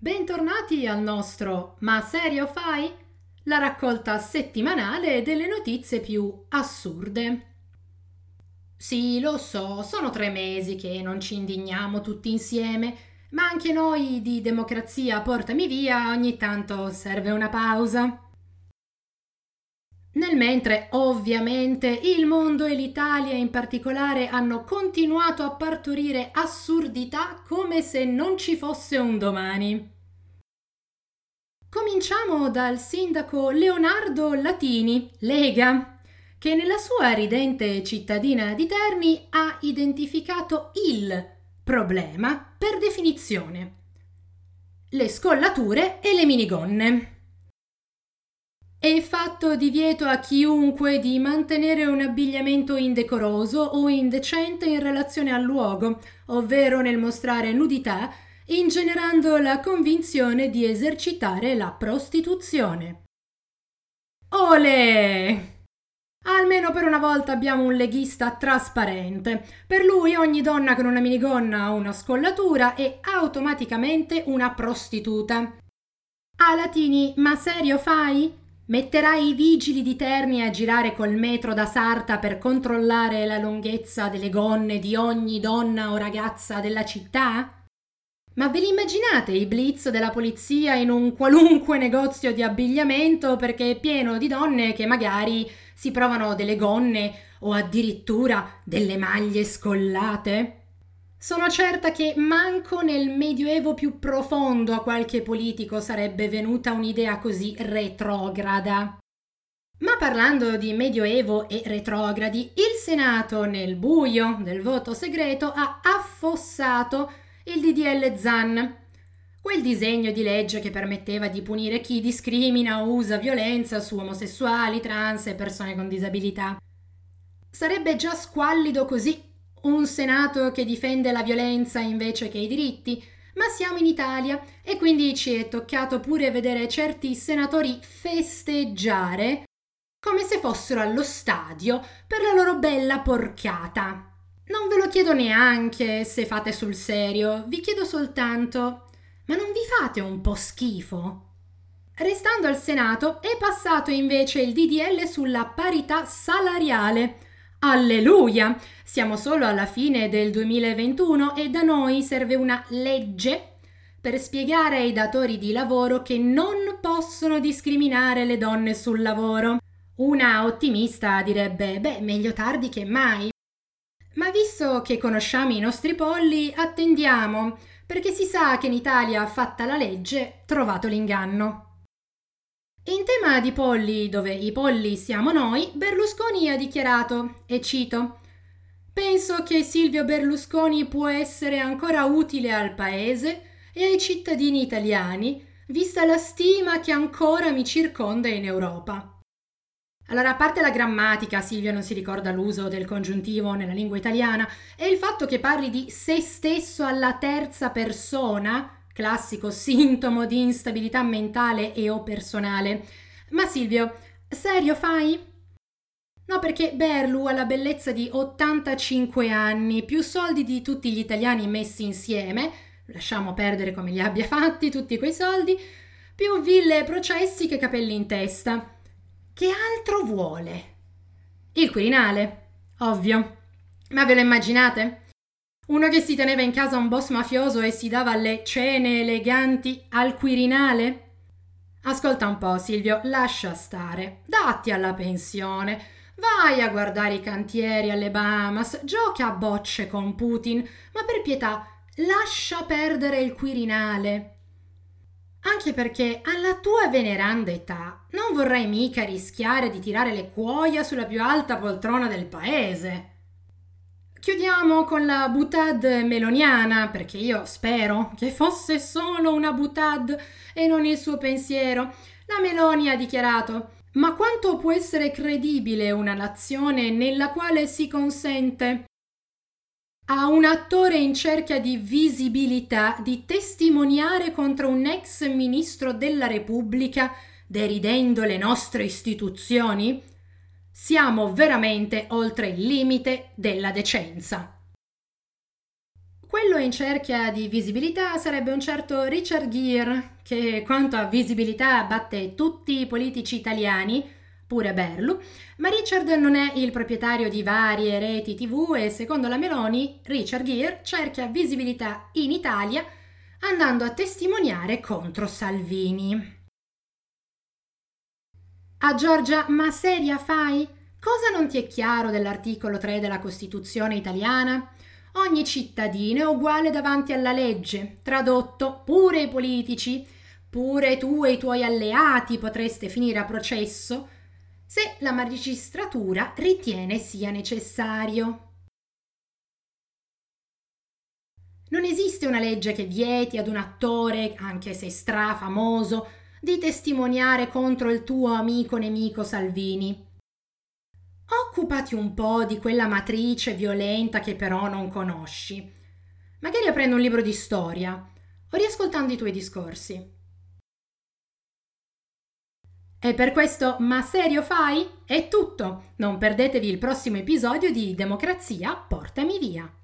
Bentornati al nostro Ma serio fai? La raccolta settimanale delle notizie più assurde. Sì, lo so, sono tre mesi che non ci indigniamo tutti insieme, ma anche noi di Democrazia Portami Via ogni tanto serve una pausa. Nel mentre, ovviamente, il mondo e l'Italia in particolare hanno continuato a partorire assurdità come se non ci fosse un domani. Cominciamo dal sindaco Leonardo Latini, Lega, che nella sua ridente cittadina di Terni ha identificato il problema per definizione. Le scollature e le minigonne. È fatto divieto a chiunque di mantenere un abbigliamento indecoroso o indecente in relazione al luogo, ovvero nel mostrare nudità, ingenerando la convinzione di esercitare la prostituzione. Ole! Almeno per una volta abbiamo un leghista trasparente. Per lui ogni donna con una minigonna ha una scollatura è automaticamente una prostituta. A Latini, ma serio fai? Metterai i vigili di Terni a girare col metro da Sarta per controllare la lunghezza delle gonne di ogni donna o ragazza della città? Ma ve li immaginate i blitz della polizia in un qualunque negozio di abbigliamento perché è pieno di donne che magari si provano delle gonne o addirittura delle maglie scollate? Sono certa che manco nel Medioevo più profondo a qualche politico sarebbe venuta un'idea così retrograda. Ma parlando di Medioevo e retrogradi, il Senato, nel buio del voto segreto, ha affossato il DDL ZAN, quel disegno di legge che permetteva di punire chi discrimina o usa violenza su omosessuali, trans e persone con disabilità. Sarebbe già squallido così un Senato che difende la violenza invece che i diritti, ma siamo in Italia e quindi ci è toccato pure vedere certi senatori festeggiare come se fossero allo stadio per la loro bella porcata. Non ve lo chiedo neanche se fate sul serio, vi chiedo soltanto, ma non vi fate un po' schifo? Restando al Senato è passato invece il DDL sulla parità salariale Alleluia! Siamo solo alla fine del 2021 e da noi serve una legge per spiegare ai datori di lavoro che non possono discriminare le donne sul lavoro. Una ottimista direbbe, beh, meglio tardi che mai. Ma visto che conosciamo i nostri polli, attendiamo, perché si sa che in Italia, fatta la legge, trovato l'inganno. In tema di polli, dove i polli siamo noi, Berlusconi ha dichiarato, e cito, Penso che Silvio Berlusconi può essere ancora utile al Paese e ai cittadini italiani, vista la stima che ancora mi circonda in Europa. Allora, a parte la grammatica, Silvio non si ricorda l'uso del congiuntivo nella lingua italiana, e il fatto che parli di se stesso alla terza persona, classico sintomo di instabilità mentale e o personale. Ma Silvio, serio fai? No, perché Berlu ha la bellezza di 85 anni, più soldi di tutti gli italiani messi insieme, lasciamo perdere come li abbia fatti tutti quei soldi, più ville e processi che capelli in testa. Che altro vuole? Il Quirinale, ovvio. Ma ve lo immaginate? Uno che si teneva in casa un boss mafioso e si dava le cene eleganti al Quirinale? Ascolta un po', Silvio, lascia stare. Datti alla pensione. Vai a guardare i cantieri alle Bahamas, gioca a bocce con Putin, ma per pietà, lascia perdere il Quirinale. Anche perché alla tua veneranda età non vorrei mica rischiare di tirare le cuoia sulla più alta poltrona del paese. Chiudiamo con la butad meloniana, perché io spero che fosse solo una butad e non il suo pensiero. La Meloni ha dichiarato ma quanto può essere credibile una nazione nella quale si consente a un attore in cerca di visibilità di testimoniare contro un ex ministro della Repubblica deridendo le nostre istituzioni? Siamo veramente oltre il limite della decenza. Quello in cerchia di visibilità sarebbe un certo Richard Gere, che quanto a visibilità batte tutti i politici italiani, pure Berlu, ma Richard non è il proprietario di varie reti tv e secondo la Meloni Richard Gere cerca visibilità in Italia andando a testimoniare contro Salvini. A Giorgia, ma seria fai? Cosa non ti è chiaro dell'articolo 3 della Costituzione italiana? Ogni cittadino è uguale davanti alla legge. Tradotto, pure i politici, pure tu e i tuoi alleati potreste finire a processo se la magistratura ritiene sia necessario. Non esiste una legge che vieti ad un attore, anche se strafamoso, di testimoniare contro il tuo amico nemico Salvini. Occupati un po' di quella matrice violenta che però non conosci. Magari aprendo un libro di storia o riascoltando i tuoi discorsi. E per questo Ma serio fai? È tutto! Non perdetevi il prossimo episodio di Democrazia, portami via!